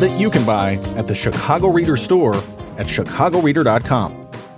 That you can buy at the Chicago Reader store at chicagoreader.com.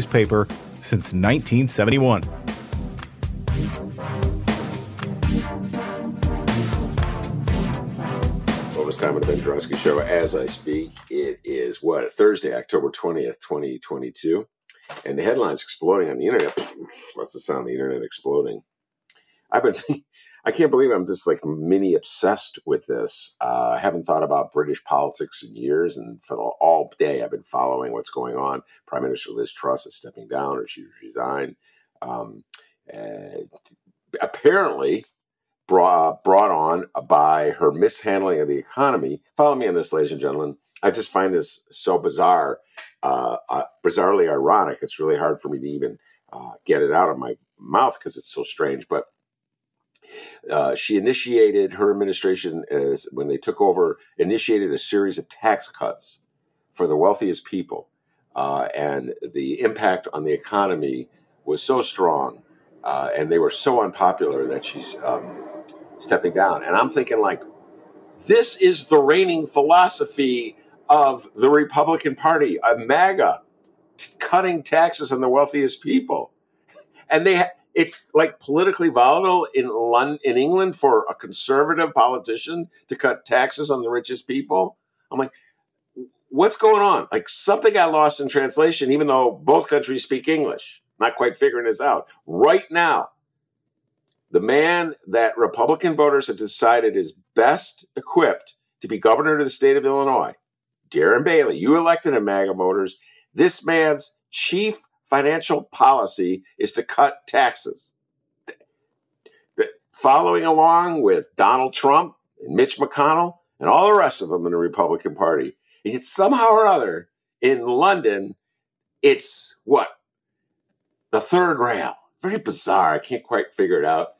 newspaper since 1971. Bonus time of the Ben Show as I speak. It is what Thursday, October twentieth, twenty twenty two, and the headlines exploding on the internet. What's the sound of the internet exploding? I've been, I can't believe I'm just like mini obsessed with this. Uh, I haven't thought about British politics in years, and for the, all day I've been following what's going on. Prime Minister Liz Truss is stepping down, or she resigned. Um, uh, apparently, brought, brought on by her mishandling of the economy. Follow me on this, ladies and gentlemen. I just find this so bizarre, uh, uh, bizarrely ironic. It's really hard for me to even uh, get it out of my mouth because it's so strange. But uh, she initiated her administration as when they took over, initiated a series of tax cuts for the wealthiest people, uh, and the impact on the economy was so strong, uh, and they were so unpopular that she's um, stepping down. And I'm thinking, like, this is the reigning philosophy of the Republican Party, a MAGA, t- cutting taxes on the wealthiest people, and they. Ha- it's like politically volatile in London, in England for a conservative politician to cut taxes on the richest people. I'm like, what's going on? Like something got lost in translation, even though both countries speak English. Not quite figuring this out. Right now, the man that Republican voters have decided is best equipped to be governor of the state of Illinois, Darren Bailey, you elected him, MAGA voters. This man's chief financial policy is to cut taxes. Following along with Donald Trump and Mitch McConnell and all the rest of them in the Republican Party, it's somehow or other in London, it's what? The third rail. Very bizarre. I can't quite figure it out.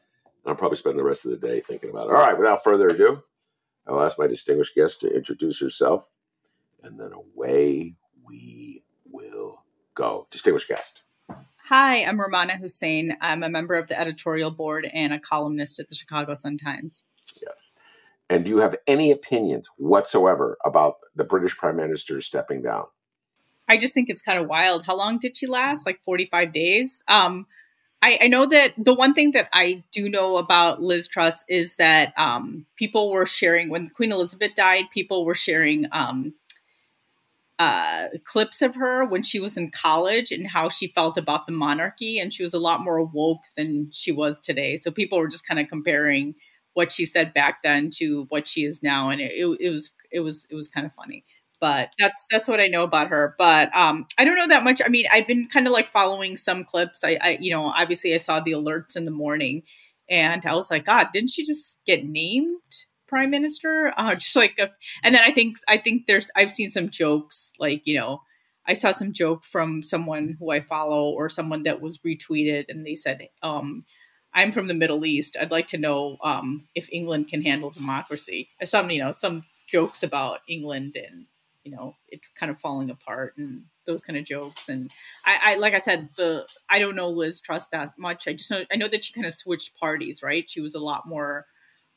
I'll probably spend the rest of the day thinking about it. All right, without further ado, I'll ask my distinguished guest to introduce herself, and then away we will go. Distinguished guest. Hi, I'm Rummana Hussain. I'm a member of the editorial board and a columnist at the Chicago Sun-Times. Yes. And do you have any opinions whatsoever about the British Prime Minister stepping down? I just think it's kind of wild. How long did she last? Like 45 days? Um, I, I, know that the one thing that I do know about Liz Truss is that um, people were sharing, when Queen Elizabeth died, people were sharing um, uh, clips of her when she was in college and how she felt about the monarchy. And she was a lot more woke than she was today. So people were just kind of comparing what she said back then to what she is now. And it, it, it was, it was, it was kind of funny but that's that's what I know about her. But um, I don't know that much. I mean, I've been kind of like following some clips. I, I, you know, obviously I saw the alerts in the morning, and I was like, God, didn't she just get named prime minister? Uh, just like, a, and then I think I think there's I've seen some jokes like you know. I saw some joke from someone who I follow or someone that was retweeted, and they said, um, I'm from the Middle East. I'd like to know um, if England can handle democracy. Some, you know, some jokes about England and you know it kind of falling apart and those kind of jokes. And I, I like I said, the I don't know Liz Truss that much. I just know I know that she kind of switched parties, right? She was a lot more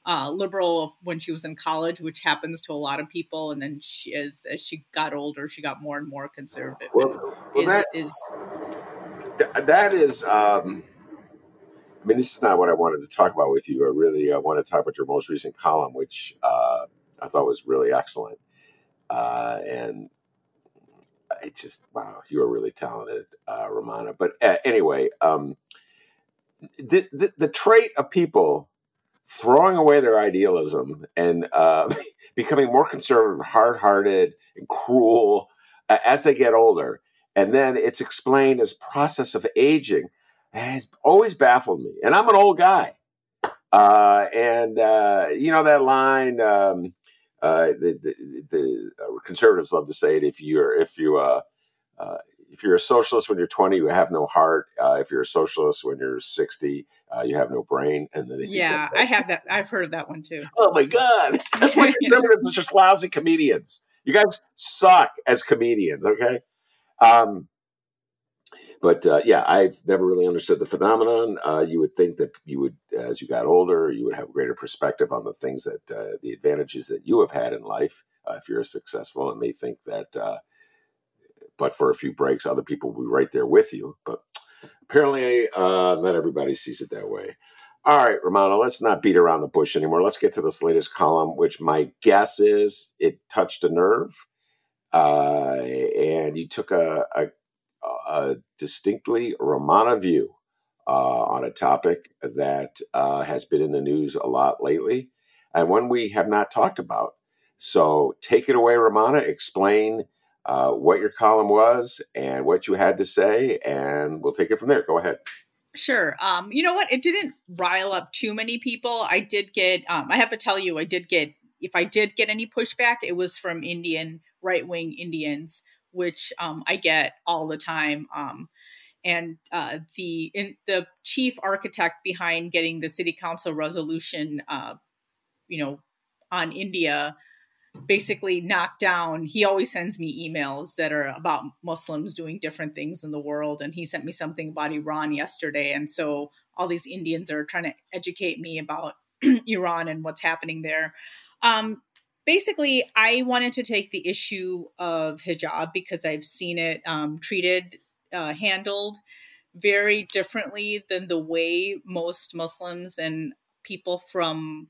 uh, liberal when she was in college, which happens to a lot of people. And then she, as as she got older, she got more and more conservative. Well, well that is that is. Um, I mean, this is not what I wanted to talk about with you. I really I want to talk about your most recent column, which uh, I thought was really excellent. Uh, and it just wow, you are really talented, uh, Rummana. But uh, anyway, um, the, the, the trait of people throwing away their idealism and uh, becoming more conservative, hard-hearted, and cruel uh, as they get older, and then it's explained as process of aging has always baffled me. And I'm an old guy, uh, and uh, you know that line. Um, uh, the, the, the conservatives love to say it. If you're if you uh, uh, if you're a socialist when you're 20, you have no heart. Uh, if you're a socialist when you're 60, uh, you have no brain. And then yeah, I have that. I've heard of that one too. Oh my god, that's why conservatives are just lousy comedians. You guys suck as comedians. Okay. Um, but uh, yeah, I've never really understood the phenomenon. Uh, you would think that you would, as you got older, you would have greater perspective on the things that uh, the advantages that you have had in life uh, if you're successful, and may think that, uh, but for a few breaks, other people will be right there with you. But apparently, uh, not everybody sees it that way. All right, Rummana, let's not beat around the bush anymore. Let's get to this latest column, which my guess is it touched a nerve. and you took a, a a distinctly Rummana view uh, on a topic that uh, has been in the news a lot lately and one we have not talked about. So take it away, Rummana. Explain uh, what your column was and what you had to say, and we'll take it from there. Go ahead. Sure. Um, you know what? It didn't rile up too many people. I did get, um, I have to tell you, I did get, if I did get any pushback, it was from Indian, right wing Indians which um, I get all the time. Um, and uh, the in, the chief architect behind getting the city council resolution, uh, you know, on India, basically knocked down. He always sends me emails that are about Muslims doing different things in the world, and he sent me something about Iran yesterday. And so all these Indians are trying to educate me about Iran and what's happening there. Um, basically, I wanted to take the issue of hijab because I've seen it um, treated, uh, handled very differently than the way most Muslims and people from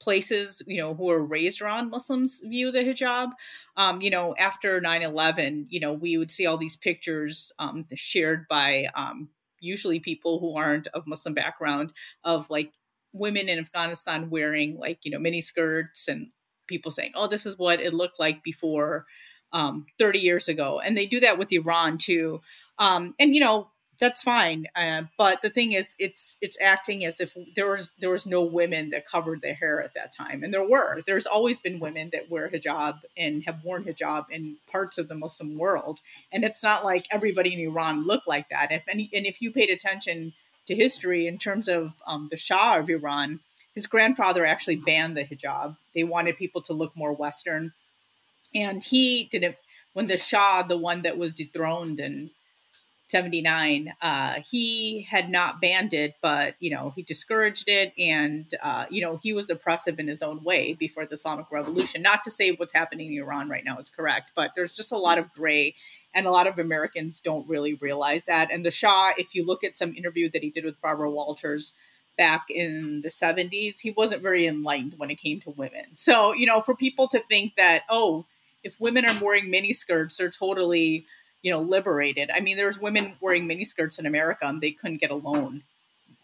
places you know who are raised around muslims view the hijab um, you know after 9-11 you know we would see all these pictures um, shared by um, usually people who aren't of muslim background of like women in afghanistan wearing like you know mini skirts and people saying, "Oh, this is what it looked like before um, 30 years ago," and they do that with Iran too. Um, and you know that's fine, uh, but the thing is, it's it's acting as if there was there was no women that covered their hair at that time, and there were. There's always been women that wear hijab and have worn hijab in parts of the Muslim world, and it's not like everybody in Iran looked like that. If any, and if you paid attention to history in terms of um, the Shah of Iran, his grandfather actually banned the hijab. They wanted people to look more Western. And he didn't, when the Shah, the one that was dethroned in 79, uh, he had not banned it, but, you know, he discouraged it. And, uh, you know, he was oppressive in his own way before the Islamic Revolution. Not to say what's happening in Iran right now is correct, but there's just a lot of gray. And a lot of Americans don't really realize that. And the Shah, if you look at some interview that he did with Barbara Walters, back in the 70s, he wasn't very enlightened when it came to women. So, you know, for people to think that, oh, if women are wearing miniskirts, they're totally, you know, liberated. I mean, there's women wearing miniskirts in America and they couldn't get a loan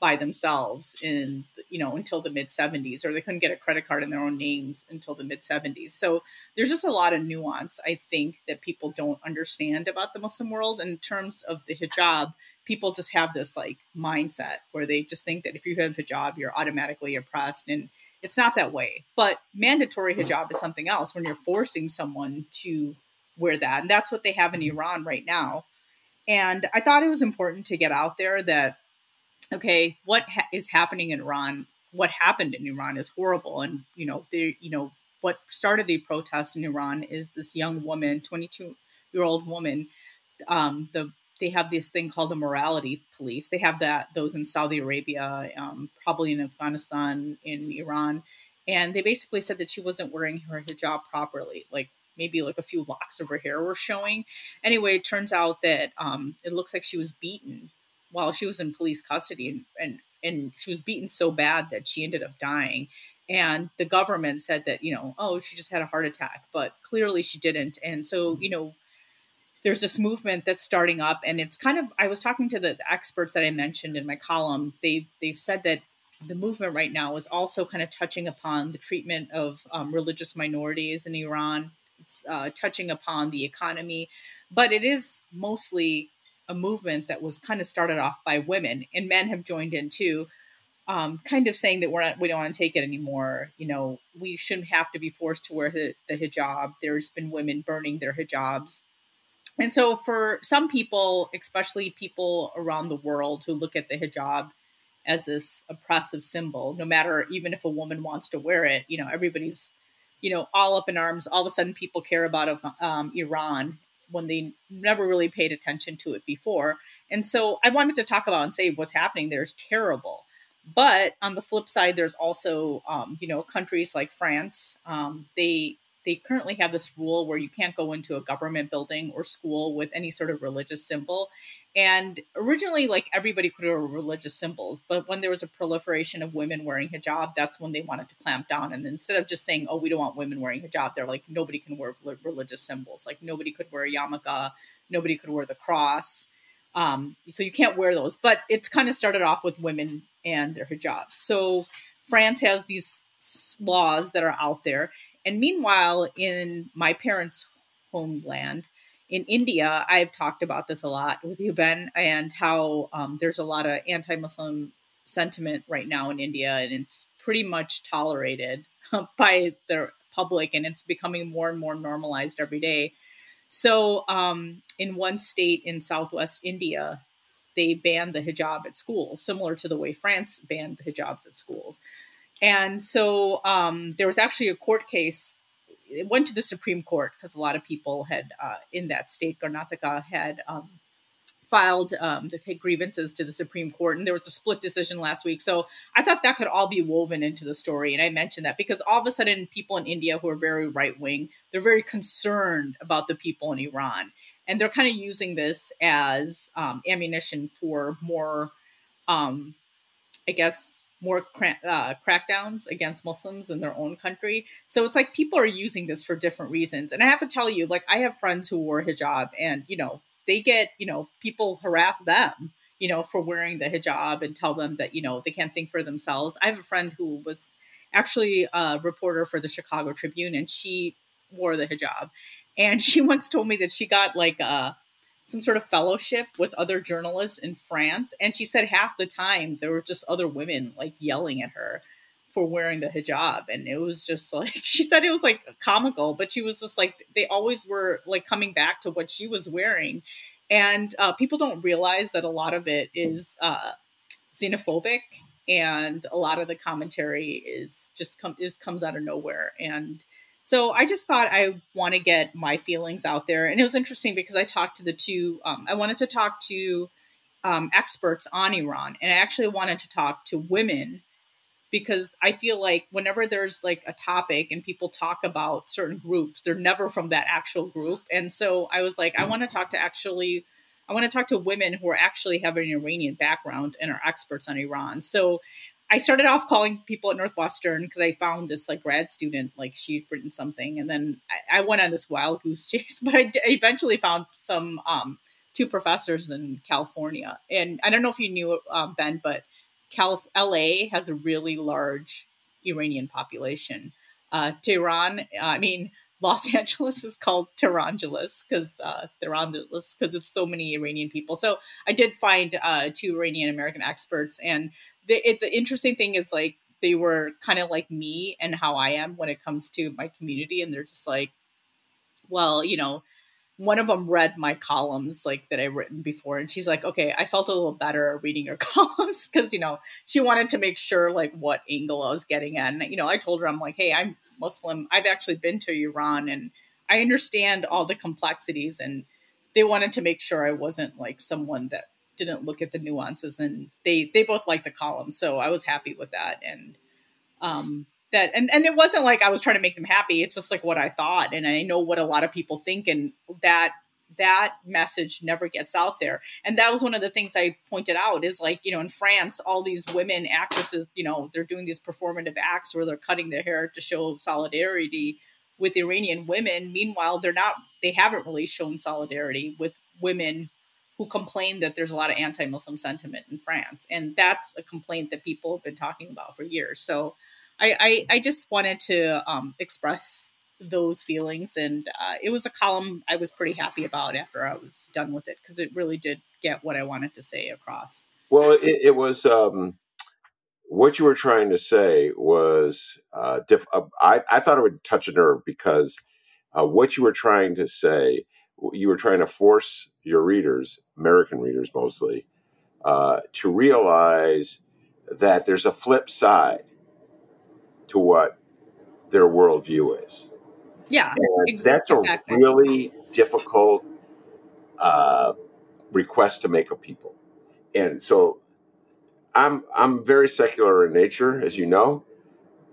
by themselves in, you know, until the mid 70s, or they couldn't get a credit card in their own names until the mid 70s. So there's just a lot of nuance, I think, that people don't understand about the Muslim world in terms of the hijab people just have this like mindset where they just think that if you have hijab, you're automatically oppressed. And it's not that way. But mandatory hijab is something else when you're forcing someone to wear that. And that's what they have in Iran right now. And I thought it was important to get out there that, okay, what ha- is happening in Iran? What happened in Iran is horrible. And, you know, they, you know, what started the protest in Iran is this young woman, 22 year old woman. Um, the they have this thing called the morality police. They have that those in Saudi Arabia, um, probably in Afghanistan, in Iran, and they basically said that she wasn't wearing her hijab properly, like maybe like a few locks of her hair were showing. Anyway, it turns out that um, it looks like she was beaten while she was in police custody, and, and and she was beaten so bad that she ended up dying. And the government said that you know, oh, she just had a heart attack, but clearly she didn't. And so you know, there's this movement that's starting up and it's kind of i was talking to the, experts that i mentioned in my column they they've said that the movement right now is also kind of touching upon the treatment of um, religious minorities in iran uh, touching upon the economy but it is mostly a movement that was kind of started off by women and men have joined in too um, kind of saying that we're not, we don't want to take it anymore. You know, we shouldn't have to be forced to wear the, the hijab. There's been women burning their hijabs and so, for some people, especially people around the world who look at the hijab as this oppressive symbol, no matter even if a woman wants to wear it, you know, everybody's, you know, all up in arms. All of a sudden, people care about um, Iran when they never really paid attention to it before. And so, I wanted to talk about and say what's happening there is terrible. But on the flip side, there's also, um, you know, countries like France. Um, they they currently have this rule where you can't go into a government building or school with any sort of religious symbol. And originally, like everybody could wear religious symbols, but when there was a proliferation of women wearing hijab, that's when they wanted to clamp down. And instead of just saying, "Oh, we don't want women wearing hijab," they're like, "Nobody can wear religious symbols. Like nobody could wear a yarmulke, nobody could wear the cross. Um, so you can't wear those." But it's kind of started off with women and their hijabs. So France has these laws that are out there and meanwhile, in my parents' homeland, in India, I've talked about this a lot with you, Ben, and how um, there's a lot of anti Muslim sentiment right now in India, and it's pretty much tolerated by the public, and it's becoming more and more normalized every day. So, um, in one state in southwest India, they banned the hijab at schools, similar to the way France banned the hijabs at schools. And so um, there was actually a court case. It went to the Supreme Court because a lot of people had uh, in that state, Karnataka, had um, filed um, the grievances to the Supreme Court, and there was a split decision last week. So I thought that could all be woven into the story, and I mentioned that because all of a sudden, people in India who are very right wing, they're very concerned about the people in Iran, and they're kind of using this as um, ammunition for more, um, I guess, more uh, crackdowns against Muslims in their own country. So it's like people are using this for different reasons. And I have to tell you, like, I have friends who wore hijab and, you know, they get, you know, people harass them, you know, for wearing the hijab and tell them that, you know, they can't think for themselves. I have a friend who was actually a reporter for the Chicago Tribune and she wore the hijab. And she once told me that she got like a, some sort of fellowship with other journalists in France. And she said half the time there were just other women like yelling at her for wearing the hijab. And it was just like, she said it was like comical, but she was just like, they always were like coming back to what she was wearing. And uh, people don't realize that a lot of it is uh, xenophobic and a lot of the commentary is just is comes out of nowhere and so I just thought I want to get my feelings out there. And it was interesting because I talked to the two, um, I wanted to talk to um, experts on Iran. And I actually wanted to talk to women because I feel like whenever there's like a topic and people talk about certain groups, they're never from that actual group. And so I was like, I want to talk to actually, I want to talk to women who are actually have an Iranian background and are experts on Iran. So I started off calling people at Northwestern because I found this like grad student, like she'd written something, and then I, I went on this wild goose chase. But I d- eventually found some um, two professors in California, and I don't know if you knew um, Ben, but Calif- LA has a really large Iranian population. Uh, Tehran, I mean, Los Angeles is called Tehrangeles because uh, because it's so many Iranian people. So I did find uh, two Iranian American experts, and the it, the interesting thing is like they were kind of like me and how I am when it comes to my community, and they're just like, well, you know, one of them read my columns like that I've written before, and she's like, "Okay, I felt a little better reading your columns because you know she wanted to make sure like what angle I was getting at." And you know, I told her I'm like, "Hey, I'm Muslim. I've actually been to Iran, and I understand all the complexities." And they wanted to make sure I wasn't like someone that didn't look at the nuances, and they they both liked the column, so I was happy with that. And um, that and and it wasn't like I was trying to make them happy. It's just like what I thought, and I know what a lot of people think, and that that message never gets out there. And that was one of the things I pointed out is like, you know, in France, all these women actresses, you know, they're doing these performative acts where they're cutting their hair to show solidarity with Iranian women. Meanwhile, they're not, they haven't really shown solidarity with women who complain that there's a lot of anti Muslim sentiment in France. And that's a complaint that people have been talking about for years. So I, I, I just wanted to um, express those feelings. And uh, it was a column I was pretty happy about after I was done with it because it really did get what I wanted to say across. Well, it, it was um, what you were trying to say was uh, diff- uh, I, I thought it would touch a nerve because uh, what you were trying to say, you were trying to force your readers, American readers mostly, uh, to realize that there's a flip side to what their worldview is. Yeah, and that's a really difficult uh, request to make of people. And so, I'm I'm very secular in nature, as you know.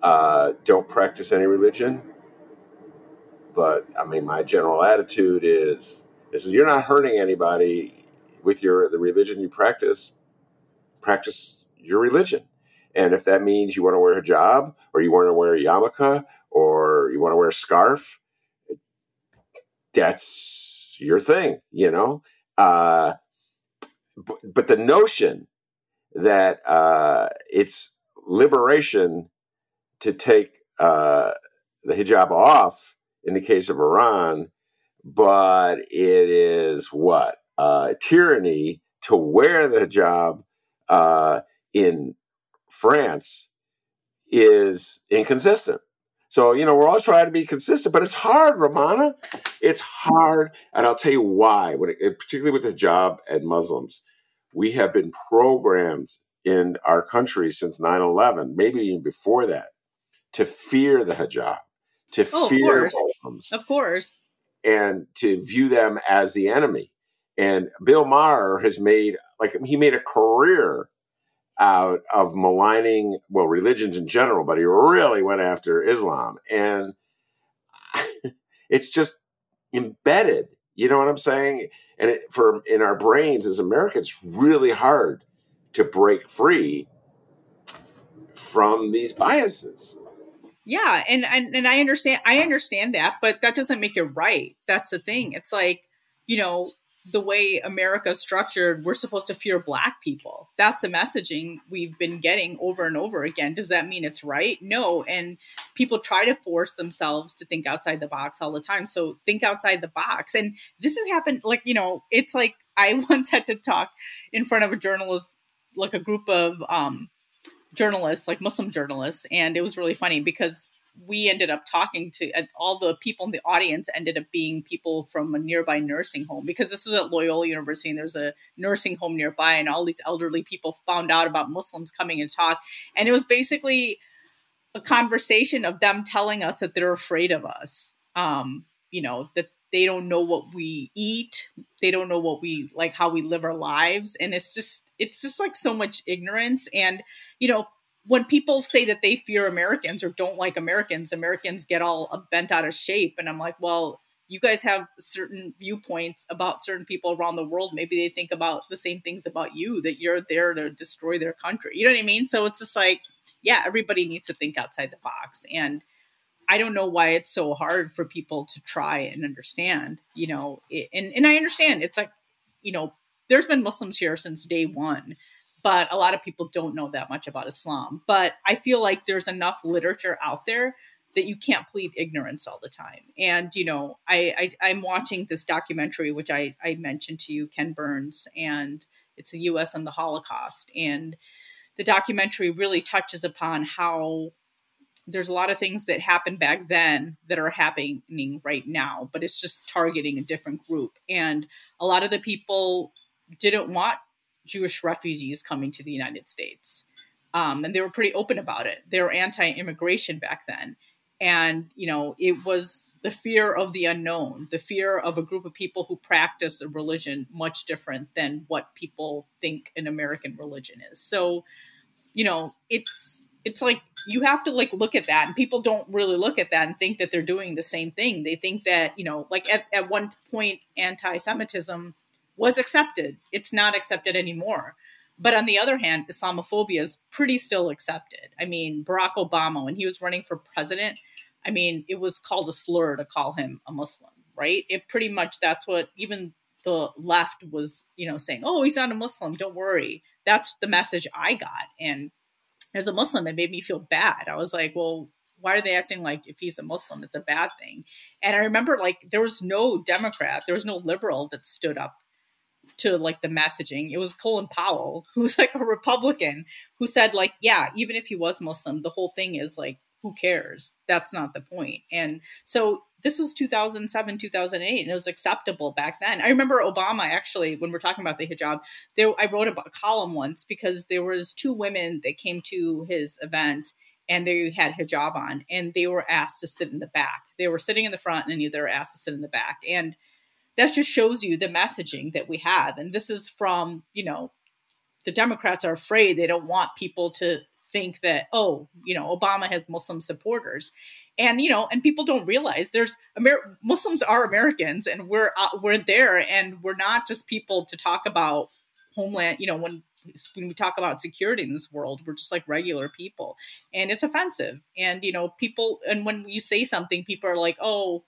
Uh, don't practice any religion, but I mean, my general attitude is is you're not hurting anybody with your the religion you practice. Practice your religion. And if that means you want to wear a hijab or you want to wear a yarmulke or you want to wear a scarf, that's your thing, you know? Uh, but, but, the notion that uh, it's liberation to take uh, the hijab off in the case of Iran, but it is what? Uh, tyranny to wear the hijab uh, in France is inconsistent. So, you know, we're all trying to be consistent, but it's hard, Rummana. It's hard. And I'll tell you why, when it, particularly with the job and Muslims, we have been programmed in our country since 9 11, maybe even before that, to fear the hijab, to oh, fear of Muslims. Of course. And to view them as the enemy. And Bill Maher has made, like, he made a career out of maligning, well, religions in general, but he really went after Islam. And it's just embedded. You know what I'm saying? And it, for in our brains as Americans, really hard to break free from these biases. Yeah, and, and and I understand I understand that, but that doesn't make it right. That's the thing. It's like, you know, the way America's structured, we're supposed to fear black people. That's the messaging we've been getting over and over again. Does that mean it's right? No. And people try to force themselves to think outside the box all the time. So think outside the box. And this has happened, like, you know, it's like I once had to talk in front of a journalist, like a group of um, journalists, like Muslim journalists. And it was really funny because we ended up talking to all the people in the audience ended up being people from a nearby nursing home because this was at Loyola University and there's a nursing home nearby and all these elderly people found out about Muslims coming and talk and it was basically a conversation of them telling us that they're afraid of us um, you know that they don't know what we eat they don't know what we like how we live our lives and it's just it's just like so much ignorance and you know when people say that they fear Americans or don't like Americans, Americans get all bent out of shape. And I'm like, well, you guys have certain viewpoints about certain people around the world. Maybe they think about the same things about you that you're there to destroy their country. You know what I mean? So it's just like, yeah, everybody needs to think outside the box. And I don't know why it's so hard for people to try and understand, you know, it, and, and I understand it's like, you know, there's been Muslims here since day one but a lot of people don't know that much about Islam. But I feel like there's enough literature out there that you can't plead ignorance all the time. And you know, I, I am watching this documentary which I I mentioned to you, Ken Burns, and it's the U.S. and the Holocaust, and the documentary really touches upon how there's a lot of things that happened back then that are happening right now, but it's just targeting a different group. And a lot of the people didn't want Jewish refugees coming to the United States. Um, and they were pretty open about it. They were anti immigration back then. And, you know, it was the fear of the unknown, the fear of a group of people who practice a religion much different than what people think an American religion is. So, you know, it's it's like you have to like look at that and people don't really look at that and think that they're doing the same thing. They think that you know like at, at one point anti-semitism was accepted. It's not accepted anymore. But on the other hand islamophobia is pretty still accepted. I mean barack obama when he was running for president i mean it was called a slur to call him a muslim right? It pretty much that's what even the left was you know saying oh he's not a muslim don't worry. That's the message i got and as a Muslim, it made me feel bad. I was like, well, why are they acting like if he's a Muslim, it's a bad thing? And I remember like there was no Democrat, there was no liberal that stood up to like the messaging. It was Colin Powell, who's like a Republican, who said, like, yeah, even if he was Muslim, the whole thing is like, who cares? That's not the point. And so this was 2007 2008 and it was acceptable back then i remember obama actually when we're talking about the hijab there i wrote a column once because there was two women that came to his event and they had hijab on and they were asked to sit in the back they were sitting in the front and they were asked to sit in the back and that just shows you the messaging that we have and this is from you know the democrats are afraid they don't want people to think that oh you know obama has muslim supporters. And you know and people don't realize there's Amer- muslims are americans and we're uh, we're there and we're not just people to talk about homeland you know when when we talk about security in this world we're just like regular people. And it's offensive. And you know people and when you say something people are like oh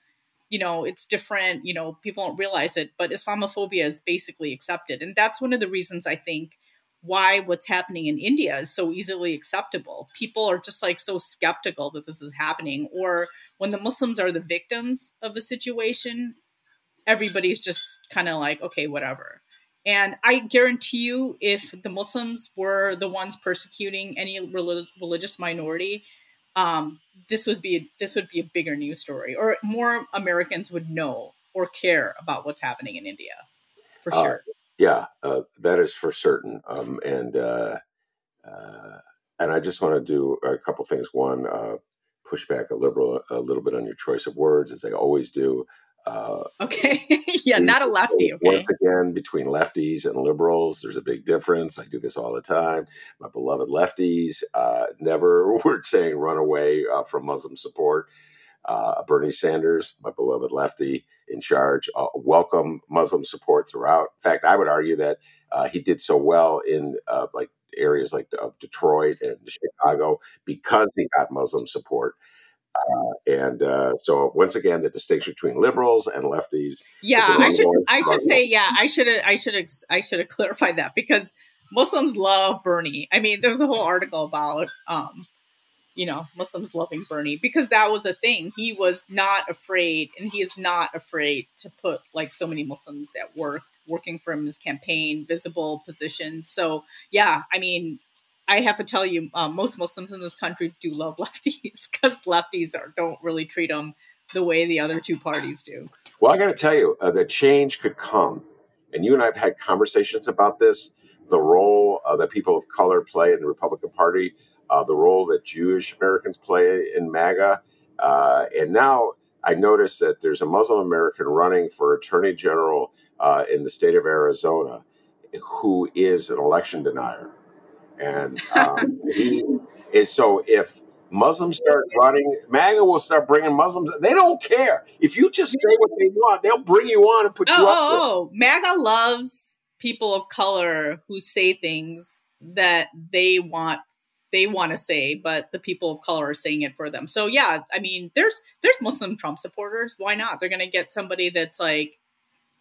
you know it's different you know people don't realize it but islamophobia is basically accepted. And that's one of the reasons i think why what's happening in India is so easily acceptable. People are just like so skeptical that this is happening. Or when the Muslims are the victims of a situation, everybody's just kind of like, okay, whatever. And I guarantee you, if the Muslims were the ones persecuting any religious minority, um, this would be a, this would be a bigger news story, or more Americans would know or care about what's happening in India, for uh, sure. Yeah, uh, that is for certain. Um, and uh, uh, and I just want to do a couple things. One, uh, push back a liberal a little bit on your choice of words, as I always do. Uh, okay, yeah, not a lefty. Okay. Once again, between lefties and liberals, there's a big difference. I do this all the time. My beloved lefties uh, never were saying run away from Muslim support uh, Bernie Sanders, my beloved lefty, in charge, uh, welcome Muslim support throughout. In fact, I would argue that uh, he did so well in uh, like areas like of Detroit and Chicago because he got Muslim support. Uh, and uh, so, once again, the distinction between liberals and lefties. Yeah, I should I should say yeah I should I should I should have clarified that because Muslims love Bernie. I mean, there was a whole article about um, you know, Muslims loving Bernie because that was a thing. He was not afraid, and he is not afraid to put like so many Muslims at work, working for him his campaign, visible positions. So, yeah, I mean, I have to tell you, um, most Muslims in this country do love lefties because lefties are, don't really treat them the way the other two parties do. Well, I got to tell you, uh, the change could come, and you and I have had conversations about this. The role uh, that people of color play in the Republican Party uh, the role that Jewish Americans play in MAGA. Uh, and now I noticed that there's a Muslim American running for Attorney General uh, in the state of Arizona who is an election denier. And um, he is so if Muslims start running, MAGA will start bringing Muslims. They don't care. If you just say what they want, they'll bring you on and put oh, you up. Oh, oh, MAGA loves people of color who say things that they want they want to say, but the people of color are saying it for them. So yeah, I mean, there's there's Muslim Trump supporters. Why not? They're gonna get somebody that's like,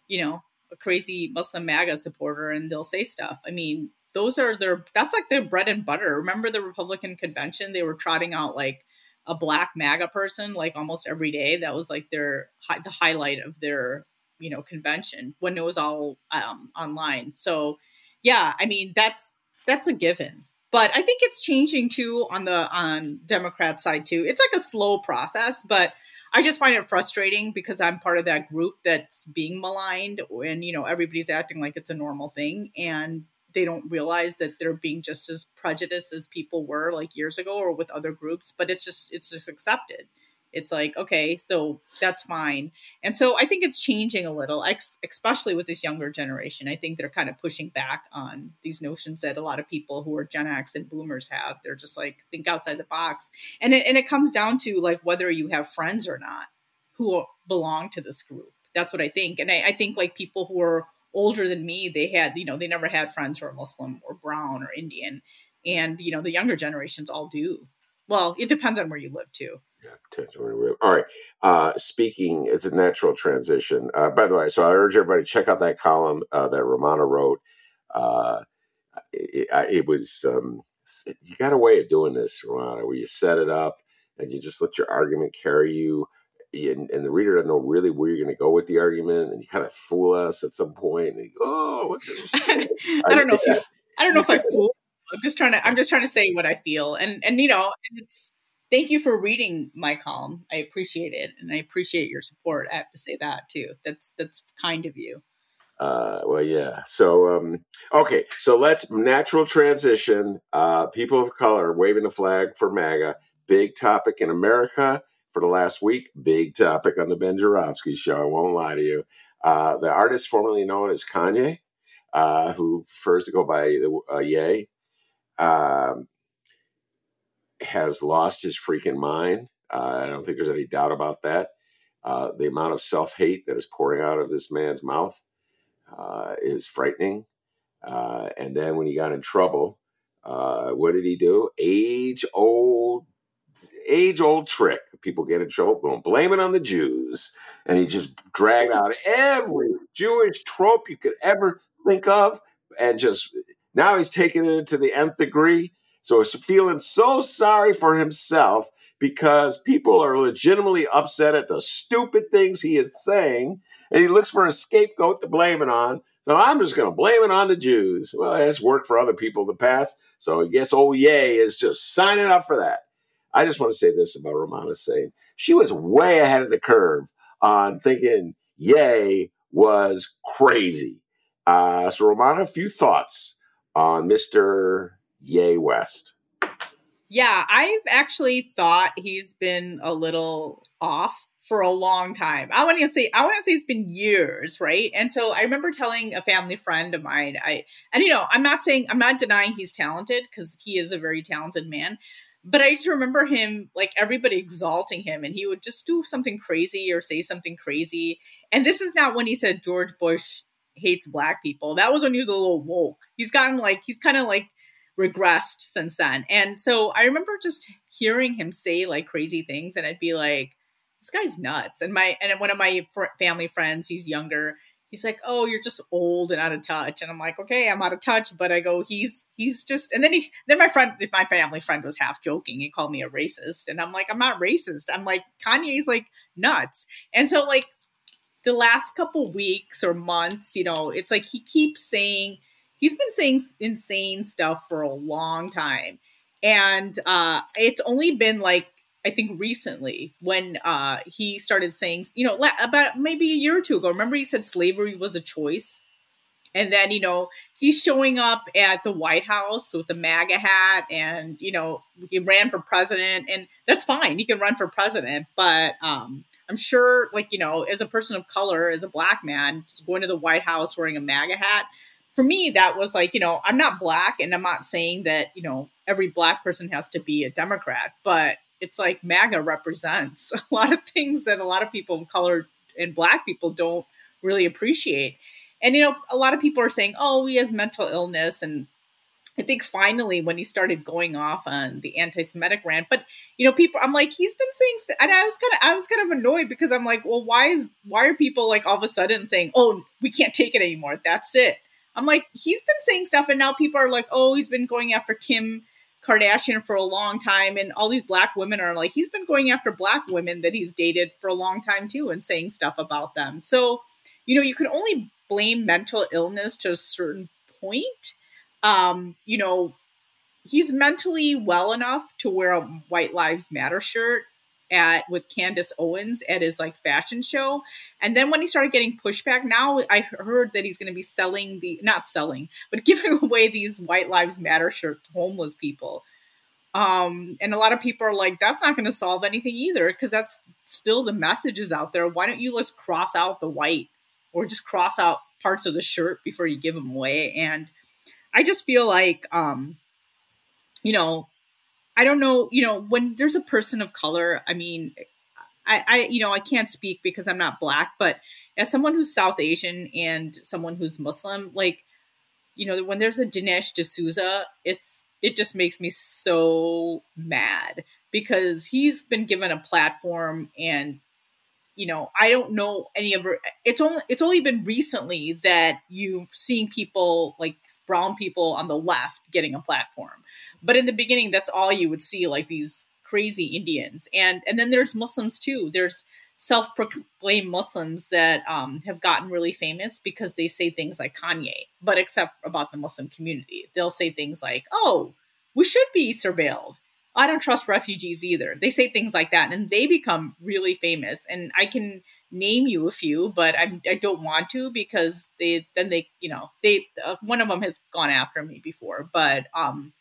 you know, a crazy Muslim MAGA supporter, and they'll say stuff. I mean, those are their that's like their bread and butter. Remember the Republican convention? They were trotting out like a black MAGA person like almost every day. That was like their the highlight of their you know convention when it was all um, online. So yeah, I mean that's that's a given but I think it's changing too on the on Democrat side too. It's like a slow process, but I just find it frustrating because I'm part of that group that's being maligned and you know everybody's acting like it's a normal thing and they don't realize that they're being just as prejudiced as people were like years ago or with other groups, but it's just it's just accepted it's like okay so that's fine. And so i think it's changing a little especially with this younger generation. I think they're kind of pushing back on these notions that a lot of people who are gen x and boomers have. They're just like think outside the box. And it, and it comes down to like whether you have friends or not who belong to this group. That's what i think. And i, I think like people who are older than me they had you know they never had friends who are muslim or brown or indian. And you know the younger generations all do well it depends on where you live too yeah. All right. Uh, speaking, it's a natural transition. Uh, by the way, so I urge everybody to check out that column uh, that Rummana wrote. Uh, it, it, was um, you got a way of doing this, Rummana, where you set it up and you just let your argument carry you, and, and the reader doesn't know really where you're going to go with the argument, and you kind of fool us at some point. And you go, oh, I, I don't know if you, I don't know if I fool. I'm just trying to. I'm just trying to say what I feel, and and you know, it's thank you for reading my column. I appreciate it, and I appreciate your support. I have to say that too. That's that's kind of you. Uh, well, yeah. So, um, okay. So let's natural transition. Uh, people of color waving the flag for MAGA. Big topic in America for the last week. Big topic on the Ben Joravsky show. I won't lie to you. Uh, the artist formerly known as Kanye, uh, who prefers to go by the uh, Ye, um, has lost his freaking mind. Uh, I don't think there's any doubt about that. Uh, the amount of self hate that is pouring out of this man's mouth uh, is frightening. Uh, and then when he got in trouble, uh, what did he do? Age old, age old trick. People get in trouble, going blame it on the Jews, and he just dragged out every Jewish trope you could ever think of, and just now he's taking it to the nth degree so he's feeling so sorry for himself because people are legitimately upset at the stupid things he is saying, and he looks for a scapegoat to blame it on. So I'm just going to blame it on the Jews. Well, it's worked for other people in the past, so I guess oh Ye is just signing up for that. I just want to say this about Rummana saying she was way ahead of the curve on thinking Ye was crazy. Uh, so Rummana, a few thoughts on Mr. Ye West. Yeah, I've actually thought he's been a little off for a long time. I want to say I want to say it's been years, right? And so I remember telling a family friend of mine, I and you know, I'm not saying I'm not denying he's talented because he is a very talented man, but I just remember him like everybody exalting him and he would just do something crazy or say something crazy. And this is not when he said George Bush hates black people. That was when he was a little woke. He's gotten like he's kind of like regressed since then. And so I remember just hearing him say like crazy things, and I'd be like, "This guy's nuts." And my and one of my fr- family friends, he's younger. He's like, "Oh, you're just old and out of touch." And I'm like, "Okay, I'm out of touch." But I go, "He's he's just." And then he then my friend, my family friend, was half joking. He called me a racist, and I'm like, "I'm not racist." I'm like, Kanye's like nuts. And so like the last couple weeks or months, you know, it's like he keeps saying he's been saying insane stuff for a long time. And uh, it's only been like, I think recently when uh, he started saying, you know, about maybe a year or two ago. Remember, he said slavery was a choice? And then, you know, he's showing up at the White House with the MAGA hat and, you know, he ran for president. And that's fine. He can run for president. But um, I'm sure, like, you know, as a person of color, as a black man, going to the White House wearing a MAGA hat, for me, that was like, you know, I'm not black and I'm not saying that, you know, every black person has to be a Democrat, but it's like MAGA represents a lot of things that a lot of people of color and black people don't really appreciate. And, you know, a lot of people are saying, oh, he has mental illness. And I think finally when he started going off on the anti-Semitic rant, but you know, people, I'm like, he's been saying, st-, and I was kind of, I was kind of annoyed because I'm like, well, why is, why are people like all of a sudden saying, oh, we can't take it anymore? That's it. I'm like, he's been saying stuff, and now people are like, oh, he's been going after Kim Kardashian for a long time, and all these black women are like, he's been going after black women that he's dated for a long time too, and saying stuff about them. So, you know, you can only blame mental illness to a certain point. Um, you know, he's mentally well enough to wear a White Lives Matter shirt at with Candace Owens at his like fashion show. And then when he started getting pushback, now I heard that he's going to be selling the not selling, but giving away these White Lives Matter shirts to homeless people. Um, and a lot of people are like, that's not going to solve anything either because that's still the messages out there. Why don't you just cross out the white or just cross out parts of the shirt before you give them away? And I just feel like, um, you know, I don't know, you know, when there's a person of color, I mean, I, I, you know, I can't speak because I'm not black, but as someone who's South Asian and someone who's Muslim, like, you know, when there's a Dinesh D'Souza, it's, it just makes me so mad because he's been given a platform and you know i don't know any of it's only it's only been recently that you've seen people like brown people on the left getting a platform but in the beginning, that's all you would see, like these crazy Indians. And and then there's Muslims too. There's self-proclaimed Muslims that um, have gotten really famous because they say things like Kanye, but except about the Muslim community. They'll say things like, "Oh, we should be surveilled." I don't trust refugees either. They say things like that, and they become really famous. And I can name you a few, but I'm, I do not want to because they then they you know they uh, one of them has gone after me before, but um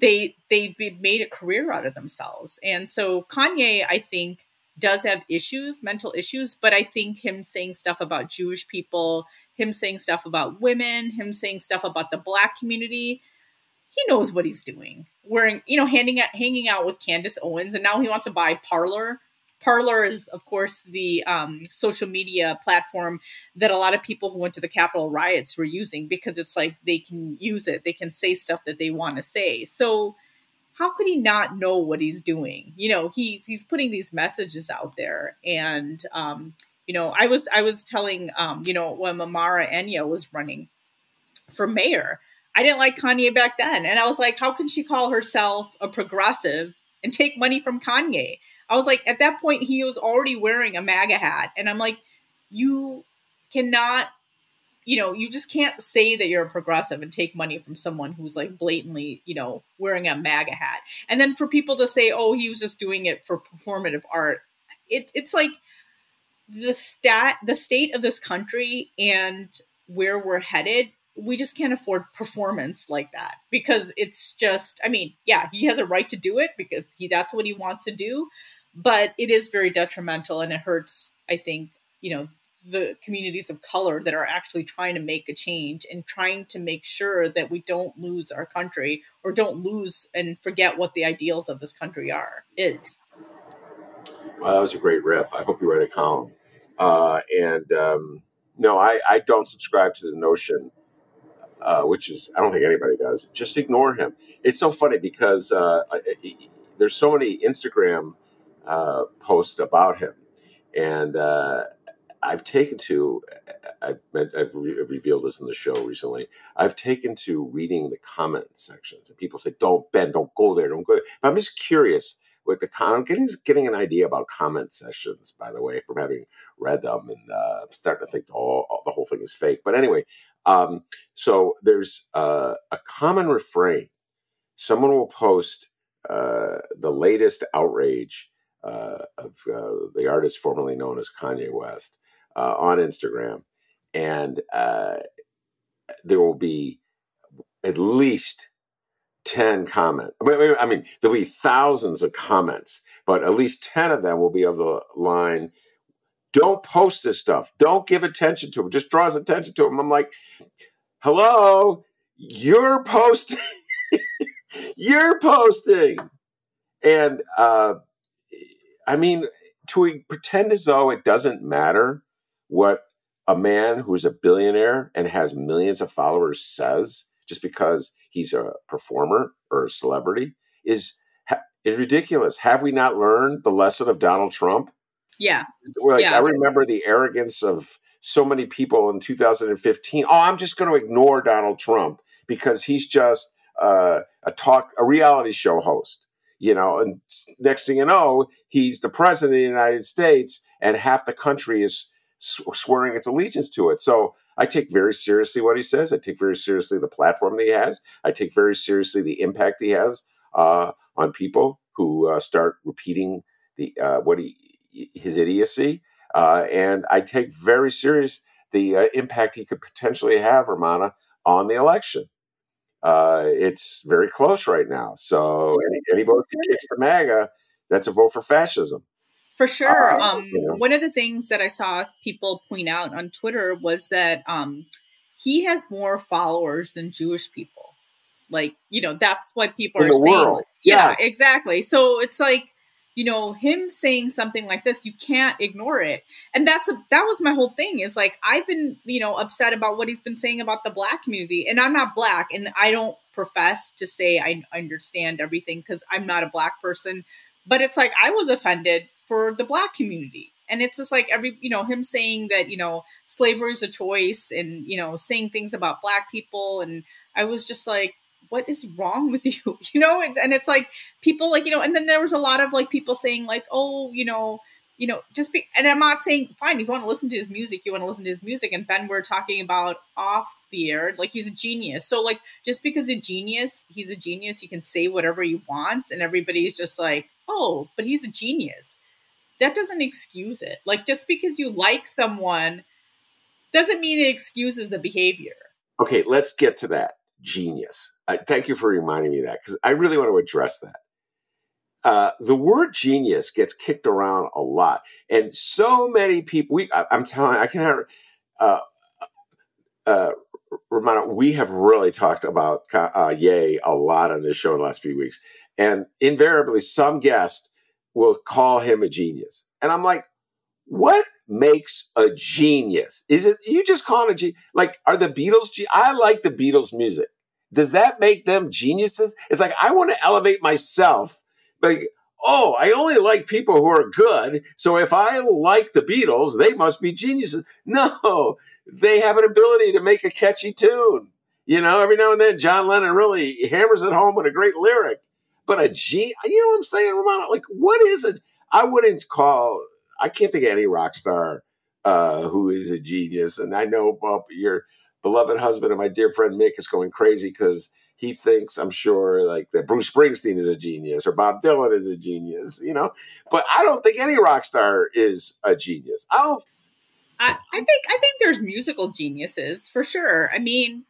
they they made a career out of themselves. And so Kanye, I think, does have issues, mental issues, but I think him saying stuff about Jewish people, him saying stuff about women, him saying stuff about the black community, he knows what he's doing. Wearing, you know, handing out, hanging out with Candace Owens, and now he wants to buy Parler Parler is, of course, the um, social media platform that a lot of people who went to the Capitol riots were using because it's like they can use it, they can say stuff that they want to say. So, how could he not know what he's doing? You know, he's he's putting these messages out there, and um, you know, I was I was telling, um, you know, when Amara Enyia was running for mayor, I didn't like Kanye back then, and I was like, how can she call herself a progressive and take money from Kanye? I was like, at that point, he was already wearing a MAGA hat. And I'm like, you cannot, you know, you just can't say that you're a progressive and take money from someone who's like blatantly, you know, wearing a MAGA hat. And then for people to say, oh, he was just doing it for performative art, it, it's like the stat, the state of this country and where we're headed we just can't afford performance like that because it's just i mean yeah he has a right to do it because he that's what he wants to do but it is very detrimental and it hurts i think you know the communities of color that are actually trying to make a change and trying to make sure that we don't lose our country or don't lose and forget what the ideals of this country are is. Well that was a great riff. I hope you write a column uh, and um, no I, I don't subscribe to the notion uh, which is i don't think anybody does just ignore him it's so funny because uh, there's so many instagram uh, post about him, and uh, I've taken to I've, I've re- revealed this in the show recently. I've taken to reading the comment sections, and people say, "Don't Ben, don't go there, don't go." There. But I'm just curious with the comment, getting getting an idea about comment sessions. By the way, from having read them, and uh, starting to think oh, the whole thing is fake. But anyway, um, so there's uh, a common refrain. Someone will post uh, the latest outrage uh, of uh, the artist formerly known as Kanye West uh, on Instagram, and uh, there will be at least ten comments. I mean, there'll be thousands of comments, but at least ten of them will be of the line. Don't post this stuff. Don't give attention to him. Just draws attention to him. I'm like, hello, you're posting. you're posting. And uh, I mean, to pretend as though it doesn't matter what a man who's a billionaire and has millions of followers says just because he's a performer or a celebrity is is ridiculous. Have we not learned the lesson of Donald Trump? Yeah. Like, yeah. I remember the arrogance of so many people in 2015. Oh, I'm just going to ignore Donald Trump because he's just uh, a talk, a reality show host you know, and next thing you know, he's the president of the United States, and half the country is swearing its allegiance to it. So I take very seriously what he says. I take very seriously the platform that he has. I take very seriously the impact he has uh, on people who uh, start repeating the uh, what he his idiocy. Uh, and I take very serious the uh, impact he could potentially have, Rummana, on the election. Uh, it's very close right now. So any, any vote he kicks to MAGA, that's a vote for fascism. For sure. Uh, um, you know. One of the things that I saw people point out on Twitter was that um, he has more followers than Jewish people. Like, you know, that's what people In are saying. World. Yeah, exactly. So it's like, you know, him saying something like this, you can't ignore it. And that's a, that was my whole thing is like I've been, you know, upset about what he's been saying about the black community. And I'm not black and I don't profess to say I understand everything because I'm not a black person. But it's like I was offended for the black community. And it's just like every, you know, him saying that, you know, slavery is a choice and, you know, saying things about black people. And I was just like, what is wrong with you? You know, and, and it's like people like, you know, and then there was a lot of like people saying like, oh, you know, you know, just be, and I'm not saying, fine, if you want to listen to his music, you want to listen to his music. And Ben, we're talking about off the air, like he's a genius. So, like, just because a genius, he's a genius, he can say whatever he wants, and everybody's just like, oh, but he's a genius. That doesn't excuse it. Like, just because you like someone doesn't mean it excuses the behavior. Okay, let's get to that genius. I, thank you for reminding me that because I really want to address that. Uh, the word genius gets kicked around a lot, and so many people. We, I, am telling, I can. Uh, uh, Rummana, we have really talked about uh, Ye a lot on this show in the last few weeks, and invariably, some guest will call him a genius, and I'm like, what makes a genius? Is it you just call a genius? Like, are the Beatles? I like the Beatles music. Does that make them geniuses? It's like I want to elevate myself. Like, oh, I only like people who are good. So if I like the Beatles, they must be geniuses. No, they have an ability to make a catchy tune. You know, every now and then John Lennon really hammers it home with a great lyric. But a G, you know what I'm saying, Rummana? Like, what is it? I wouldn't call I can't think of any rock star uh, who is a genius. And I know Bob, your beloved husband and my dear friend Mick is going crazy because he thinks, I'm sure, like that Bruce Springsteen is a genius or Bob Dylan is a genius, you know. But I don't think any rock star is a genius. I don't. I, I think I think there's musical geniuses for sure. I mean,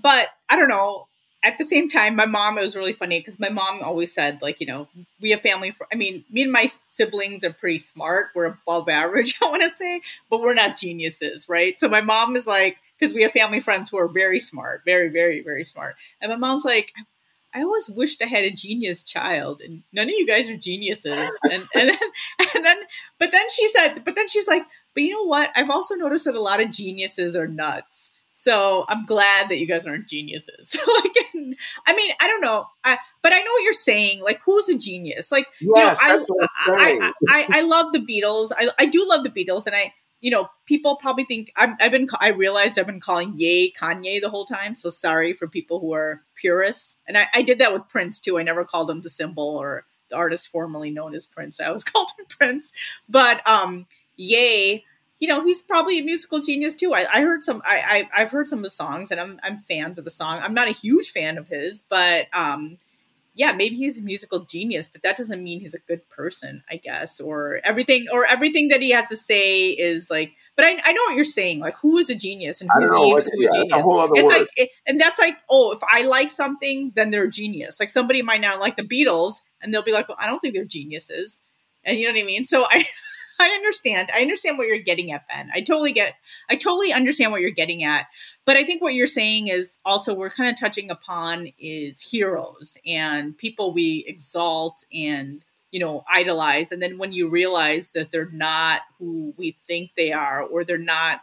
but I don't know at the same time, my mom, it was really funny because my mom always said, like, you know, we have family. For, I mean, me and my siblings are pretty smart. We're above average, I want to say, but we're not geniuses, right? So my mom is like, because we have family friends who are very smart, very, very, very smart. And my mom's like, I always wished I had a genius child, and none of you guys are geniuses. And and then, and then, but then she said, but then she's like, but you know what? I've also noticed that a lot of geniuses are nuts. So I'm glad that you guys aren't geniuses. like, I mean, I don't know, I, but I know what you're saying. Like, who's a genius? Like, yes, you know, I, I, I, I, love the Beatles. I, I do love the Beatles, and I, you know, people probably think i have been. I realized I've been calling Ye Kanye the whole time. So sorry for people who are purists. And I, I did that with Prince too. I never called him the symbol or the artist formerly known as Prince. I always called him Prince. But um, Ye you know, he's probably a musical genius too. I, I heard some, I, I, have heard some of the songs, and I'm, I'm fans of the song. I'm not a huge fan of his, but um, yeah, maybe he's a musical genius, but that doesn't mean he's a good person, I guess, or everything, or everything that he has to say is like. But I, I know what you're saying. Like, who is a genius and who deems who yeah, a genius? A whole other it's like, it, and that's like, oh, if I like something, then they're a genius. Like somebody might not like the Beatles, and they'll be like, well, I don't think they're geniuses, and you know what I mean. So I. I understand. I understand what you're getting at, Ben. I totally get. I totally understand what you're getting at. But I think what you're saying is also we're kind of touching upon is heroes and people we exalt and you know idolize, and then when you realize that they're not who we think they are, or they're not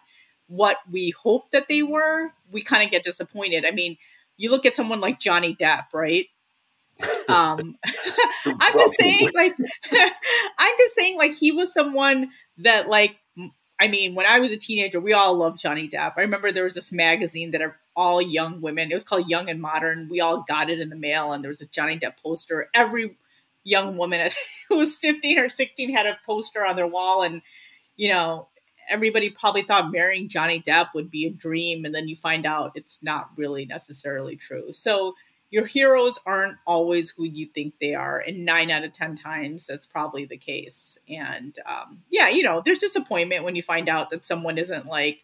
what we hope that they were, we kind of get disappointed. I mean, you look at someone like Johnny Depp, right? Um i'm just saying like i'm just saying like he was someone that like i mean when i was a teenager we all loved johnny depp. I remember there was this magazine that are all young women it was called young and modern. We all got it in the mail and there was a johnny depp poster. Every young woman who was 15 or 16 had a poster on their wall and you know everybody probably thought marrying Johnny Depp would be a dream, and then you find out it's not really necessarily true. So your heroes aren't always who you think they are, and nine out of ten times that's probably the case. And um, yeah, you know, there's disappointment when you find out that someone isn't like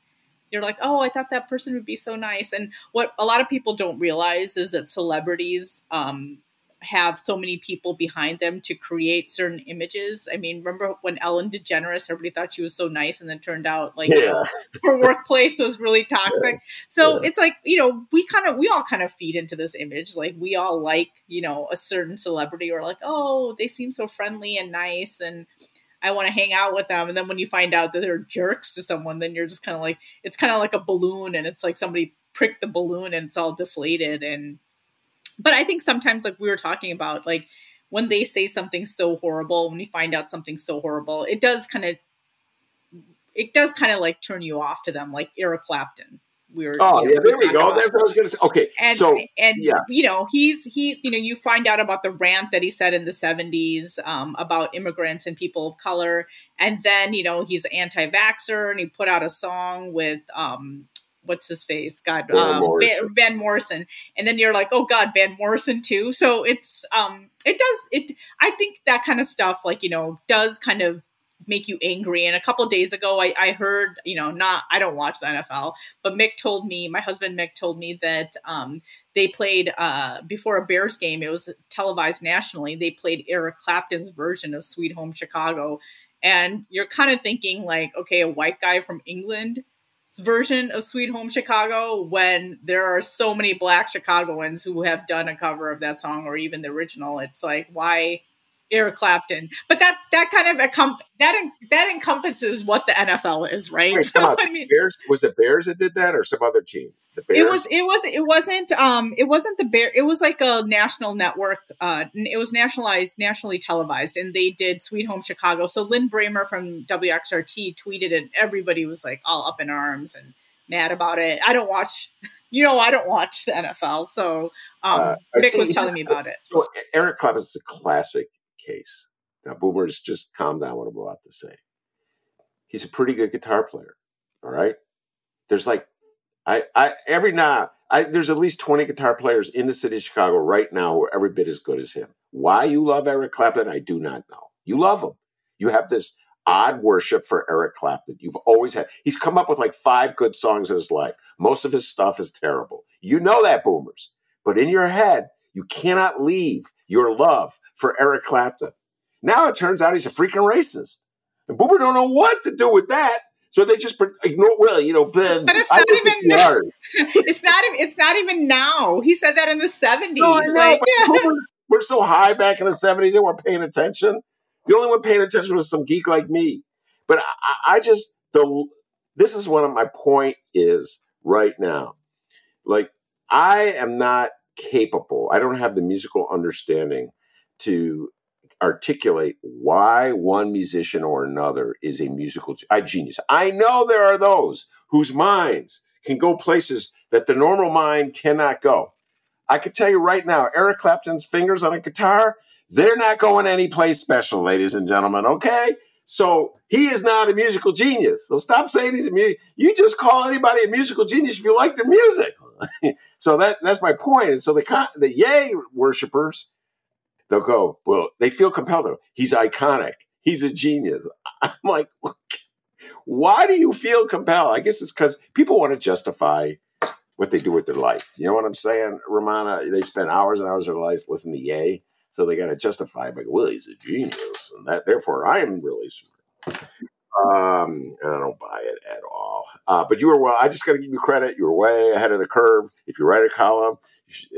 you're like, oh, I thought that person would be so nice. And what a lot of people don't realize is that celebrities um, have so many people behind them to create certain images. I mean, remember when Ellen DeGeneres, everybody thought she was so nice, and then turned out like yeah. her workplace was really toxic. Yeah. So yeah. it's like you know, we kind of we all kind of feed into this image. Like we all like you know a certain celebrity, or like oh they seem so friendly and nice, and I want to hang out with them. And then when you find out that they're jerks to someone, then you're just kind of like it's kind of like a balloon, and it's like somebody pricked the balloon and it's all deflated and but I think sometimes, like we were talking about, like when they say something so horrible, when you find out something so horrible, it does kind of, it does kind of like turn you off to them, like Eric Clapton. We were, oh, you know, yeah, there we go. That's what I was going to say. Okay, and, so and yeah. you know he's he's you know you find out about the rant that he said in the seventies um, about immigrants and people of color, and then you know he's anti-vaxer and he put out a song with um, what's his face? God, Van, um, Morrison. Van, Van, Morrison. And then you're like, oh God, Van Morrison too. So it's um, it does it. I think that kind of stuff, like you know, does kind of make you angry. And a couple days ago, I, I heard, you know, not I don't watch the NFL, but Mick told me, my husband Mick told me that um, they played uh, before a Bears game. It was televised nationally. They played Eric Clapton's version of Sweet Home Chicago. And you're kind of thinking like, okay, a white guy from England version of Sweet Home Chicago when there are so many black Chicagoans who have done a cover of that song or even the original. It's like why Eric Clapton. But that that kind of that that encompasses what the NFL is, right? Wait, so, I mean, Bears was it Bears that did that or some other team? It was it was it wasn't um it wasn't the Bear it was like a national network uh it was nationalized nationally televised and they did Sweet Home Chicago. So Lin Brehmer from WXRT tweeted and everybody was like all up in arms and mad about it. I don't watch you know I don't watch the NFL, so um uh, Mick was telling me about it. So Eric Clapton is a classic case. Now, Boomer's just calm down what I'm about to say. He's a pretty good guitar player. All right. There's like, I, I, every now, I, there's at least 20 guitar players in the city of Chicago right now who are every bit as good as him. Why you love Eric Clapton, I do not know. You love him. You have this odd worship for Eric Clapton. You've always had. He's come up with like five good songs in his life. Most of his stuff is terrible. You know that, boomers. But in your head, you cannot leave your love for Eric Clapton. Now it turns out he's a freaking racist. And Boomer don't know what to do with that. So they just ignore. Well, you know, Ben. But it's not even. it's not. It's not even now. He said that in the seventies. No, I know. Like, yeah. we're so high back in the seventies. They weren't paying attention. The only one paying attention was some geek like me. But I, I just the. This is one of my point is right now. Like I am not capable. I don't have the musical understanding to articulate why one musician or another is a musical genius. I know there are those whose minds can go places that the normal mind cannot go. I could tell you right now, Eric Clapton's fingers on a guitar, they're not going any place special, ladies and gentlemen, okay? So he is not a musical genius. So stop saying he's a music. You just call anybody a musical genius if you like their music. so that that's my point. And so the the Ye worshippers, they'll go. Well, they feel compelled. To, He's iconic. He's a genius. I'm like, why do you feel compelled? I guess it's because people want to justify what they do with their life. You know what I'm saying, Rummana? They spend hours and hours of their lives listening to Ye, so they got to justify. Like, well, he's a genius, and that therefore I am really smart. Um, and I don't buy it at all. Uh, but you were well. I just got to give you credit. You were way ahead of the curve. If you write a column,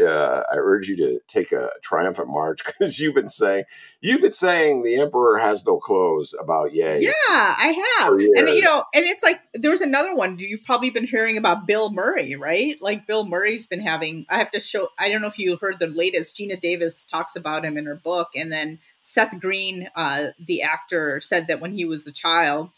uh, I urge you to take a triumphant march because you've been saying you've been saying the emperor has no clothes about Ye. Yeah, I have, and you know, and it's like there's another one. You've probably been hearing about Bill Murray, right? Like Bill Murray's been having. I have to show. I don't know if you heard the latest. Geena Davis talks about him in her book, and then Seth Green, uh, the actor, said that when he was a child,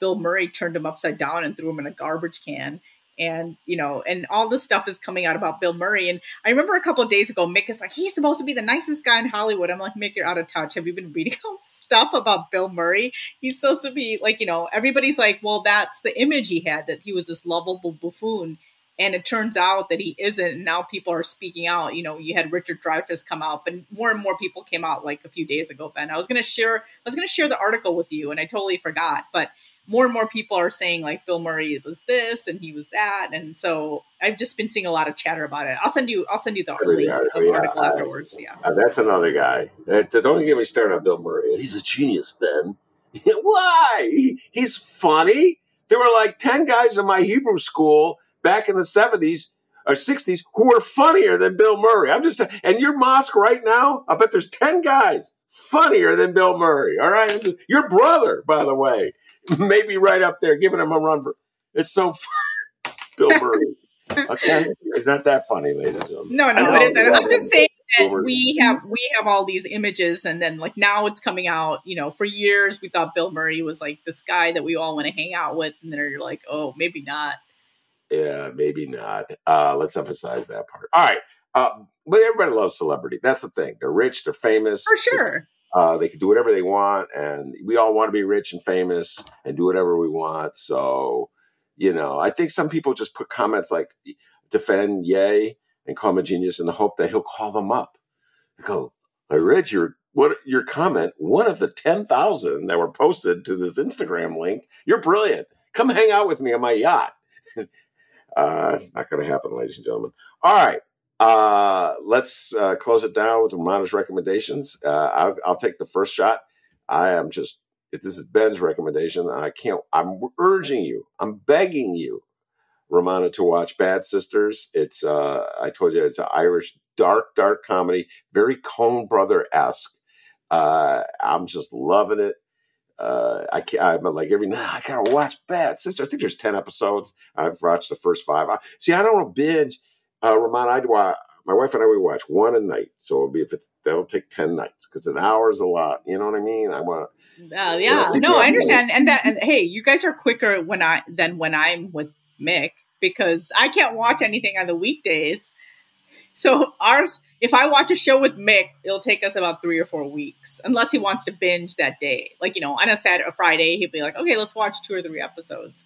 Bill Murray turned him upside down and threw him in a garbage can and you know, and all this stuff is coming out about Bill Murray. And I remember a couple days ago, Mick is like, he's supposed to be the nicest guy in Hollywood. I'm like, Mick, you're out of touch. Have you been reading all stuff about Bill Murray? He's supposed to be like, you know, everybody's like, well, that's the image he had that he was this lovable buffoon. And it turns out that he isn't. And now people are speaking out. You know, you had Richard Dreyfuss come out, but more and more people came out like a few days ago, Ben. I was gonna share I was gonna share the article with you and I totally forgot. But more and more people are saying like Bill Murray was this and he was that, and so I've just been seeing a lot of chatter about it. I'll send you I'll send you the link yeah, article afterwards. Yeah, uh, that's another guy. don't get me started on Bill Murray. He's a genius, Ben. Why? He, he's funny. There were like ten guys in my Hebrew school back in the seventies or 60s who were funnier than Bill Murray. I'm just, and your mosque right now, I bet there's 10 guys funnier than Bill Murray. All right. Your brother, by the way. maybe right up there, giving him a run for. It's so fun. Bill Murray. Okay, it's not that funny, ladies and gentlemen. No, no, it isn't. I'm just saying that we have we have all these images, and then like now it's coming out. You know, for years we thought Bill Murray was like this guy that we all want to hang out with, and then you're like, oh, maybe not. Yeah, maybe not. Uh, let's emphasize that part. All right. Uh, but everybody loves celebrity. That's the thing. They're rich. They're famous. For sure. Uh, they can do whatever they want, and we all want to be rich and famous and do whatever we want. So, you know, I think some people just put comments like defend Ye and call him a genius in the hope that he'll call them up. I go, I read your what your comment, one of the ten thousand that were posted to this Instagram link. You're brilliant. Come hang out with me on my yacht. uh, it's not going to happen, ladies and gentlemen. All right. Uh, let's uh, close it down with Rummana's recommendations. Uh, I'll, I'll, take the first shot. I am just, if this is Ben's recommendation, I can't, I'm urging you, I'm begging you, Rummana, to watch Bad Sisters. It's, uh, I told you, it's an Irish dark, dark comedy, very Coen Brother esque. Uh, I'm just loving it. Uh, I can't, I'm like every night, I gotta watch Bad Sisters. I think there's 10 episodes. I've watched the first five. I, see, I don't want to binge uh, Ramon, I'd watch. My wife and I we watch one a night, so it'll be if it's that'll take ten nights because an hour is a lot. You know what I mean? I want. Uh, yeah, you know, no, I understand, and that, and hey, you guys are quicker when I than when I'm with Mick because I can't watch anything on the weekdays. So ours, if I watch a show with Mick, it'll take us about three or four weeks, unless he wants to binge that day. Like you know, on a Saturday, or Friday, he'll be like, "Okay, let's watch two or three episodes."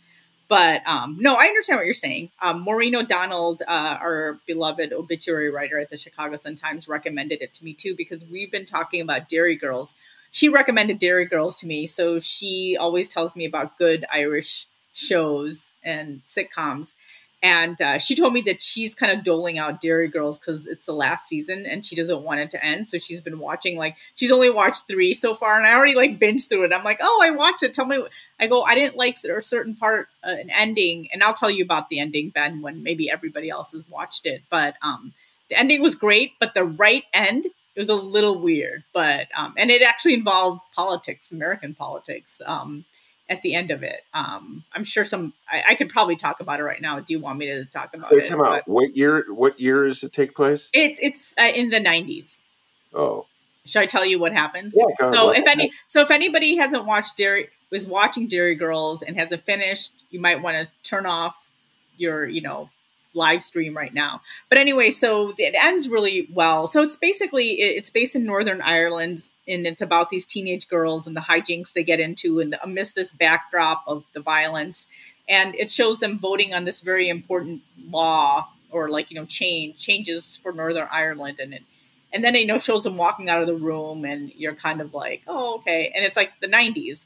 But um, no, I understand what you're saying. Um, Maureen O'Donnell, uh, our beloved obituary writer at the Chicago Sun Times, recommended it to me too because we've been talking about Derry Girls. She recommended Derry Girls to me, so she always tells me about good Irish shows and sitcoms. And uh, she told me that she's kind of doling out Derry Girls because it's the last season and she doesn't want it to end. So she's been watching like she's only watched three so far, and I already like binged through it. I'm like, oh, I watched it. Tell me. I go, I didn't like a certain part, uh, an ending, and I'll tell you about the ending, Ben, when maybe everybody else has watched it. But um, the ending was great, but the right end it was a little weird. But um, and it actually involved politics, American politics. Um, at the end of it. Um, I'm sure some I, I, could probably talk about it right now. Do you want me to talk about it? Out. What year? What year does it take place? It, it's uh, in the 90s. Oh, should I tell you what happens? Yeah, so if any, so if anybody hasn't watched Derry was watching Derry Girls and hasn't finished, you might want to turn off your, you know, live stream right now. But anyway, so it ends really well. So it's basically it's based in Northern Ireland, and it's about these teenage girls and the hijinks they get into, and amidst this backdrop of the violence, and it shows them voting on this very important law or like you know change changes for Northern Ireland, and it, and then you know shows them walking out of the room, and you're kind of like, oh okay, and it's like the '90s.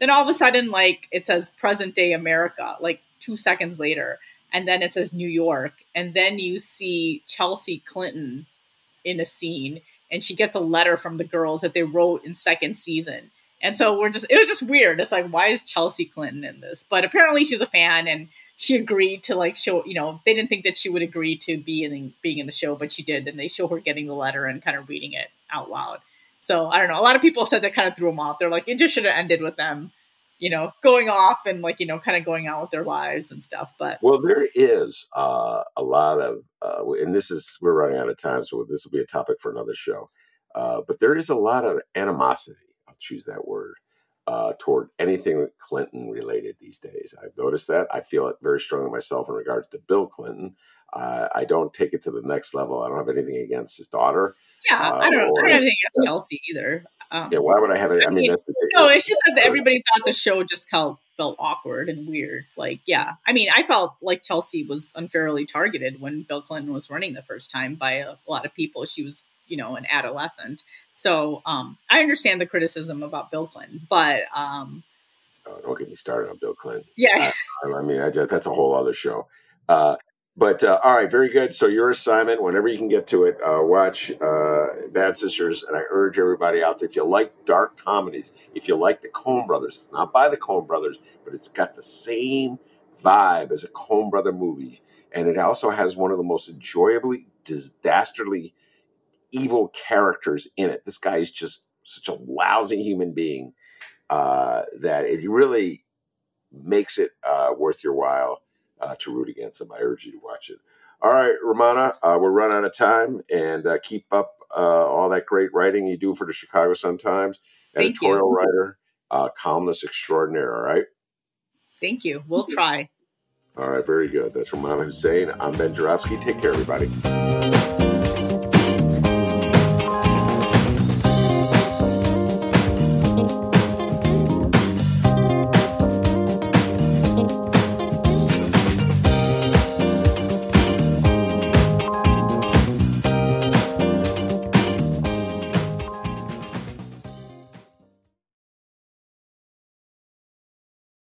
Then all of a sudden, like it says present day America, like two seconds later and then it says New York, and then you see Chelsea Clinton in a scene, and she gets a letter from the girls that they wrote in second season. And so we're just, it was just weird. It's like, why is Chelsea Clinton in this? But apparently she's a fan and she agreed to like show, you know, they didn't think that she would agree to be in being in the show, but she did. And they show her getting the letter and kind of reading it out loud. So I don't know. A lot of people said that kind of threw them off. They're like, it just should have ended with them you know, going off and like, you know, kind of going on with their lives and stuff. But well, there is uh, a lot of, uh, and this is, we're running out of time, so this will be a topic for another show. Uh, but there is a lot of animosity, I'll choose that word, uh, toward anything Clinton related these days. I've noticed that. I feel it very strongly myself in regards to Bill Clinton. Uh, I don't take it to the next level. I don't have anything against his daughter. Yeah, uh, I don't. Or, I don't have anything against Chelsea either. Um, yeah, why would I have it? I, mean, that's no. It's just that everybody thought the show just felt felt awkward and weird. Like, yeah, I mean, I felt like Chelsea was unfairly targeted when Bill Clinton was running the first time by a, a lot of people. She was, you know, an adolescent, so um, I understand the criticism about Bill Clinton, but um, oh, don't get me started on Bill Clinton. Yeah, I, I mean, I just that's a whole other show. Uh, but uh, all right, very good. So your assignment, whenever you can get to it, uh, watch uh, Bad Sisters, and I urge everybody out there if you like dark comedies, if you like the Coen Brothers, it's not by the Coen Brothers, but it's got the same vibe as a Coen Brother movie, and it also has one of the most enjoyably dastardly evil characters in it. This guy is just such a lousy human being uh, that it really makes it uh, worth your while uh, to root against him. I urge you to watch it. All right, Rummana, uh, we're running out of time, and uh, keep up uh, all that great writing you do for the Chicago Sun Times. Thank editorial you. writer, uh, columnist extraordinaire. All right. Thank you. We'll try. All right, very good. That's Rummana Hussain. I'm Ben Joravsky. Take care, everybody.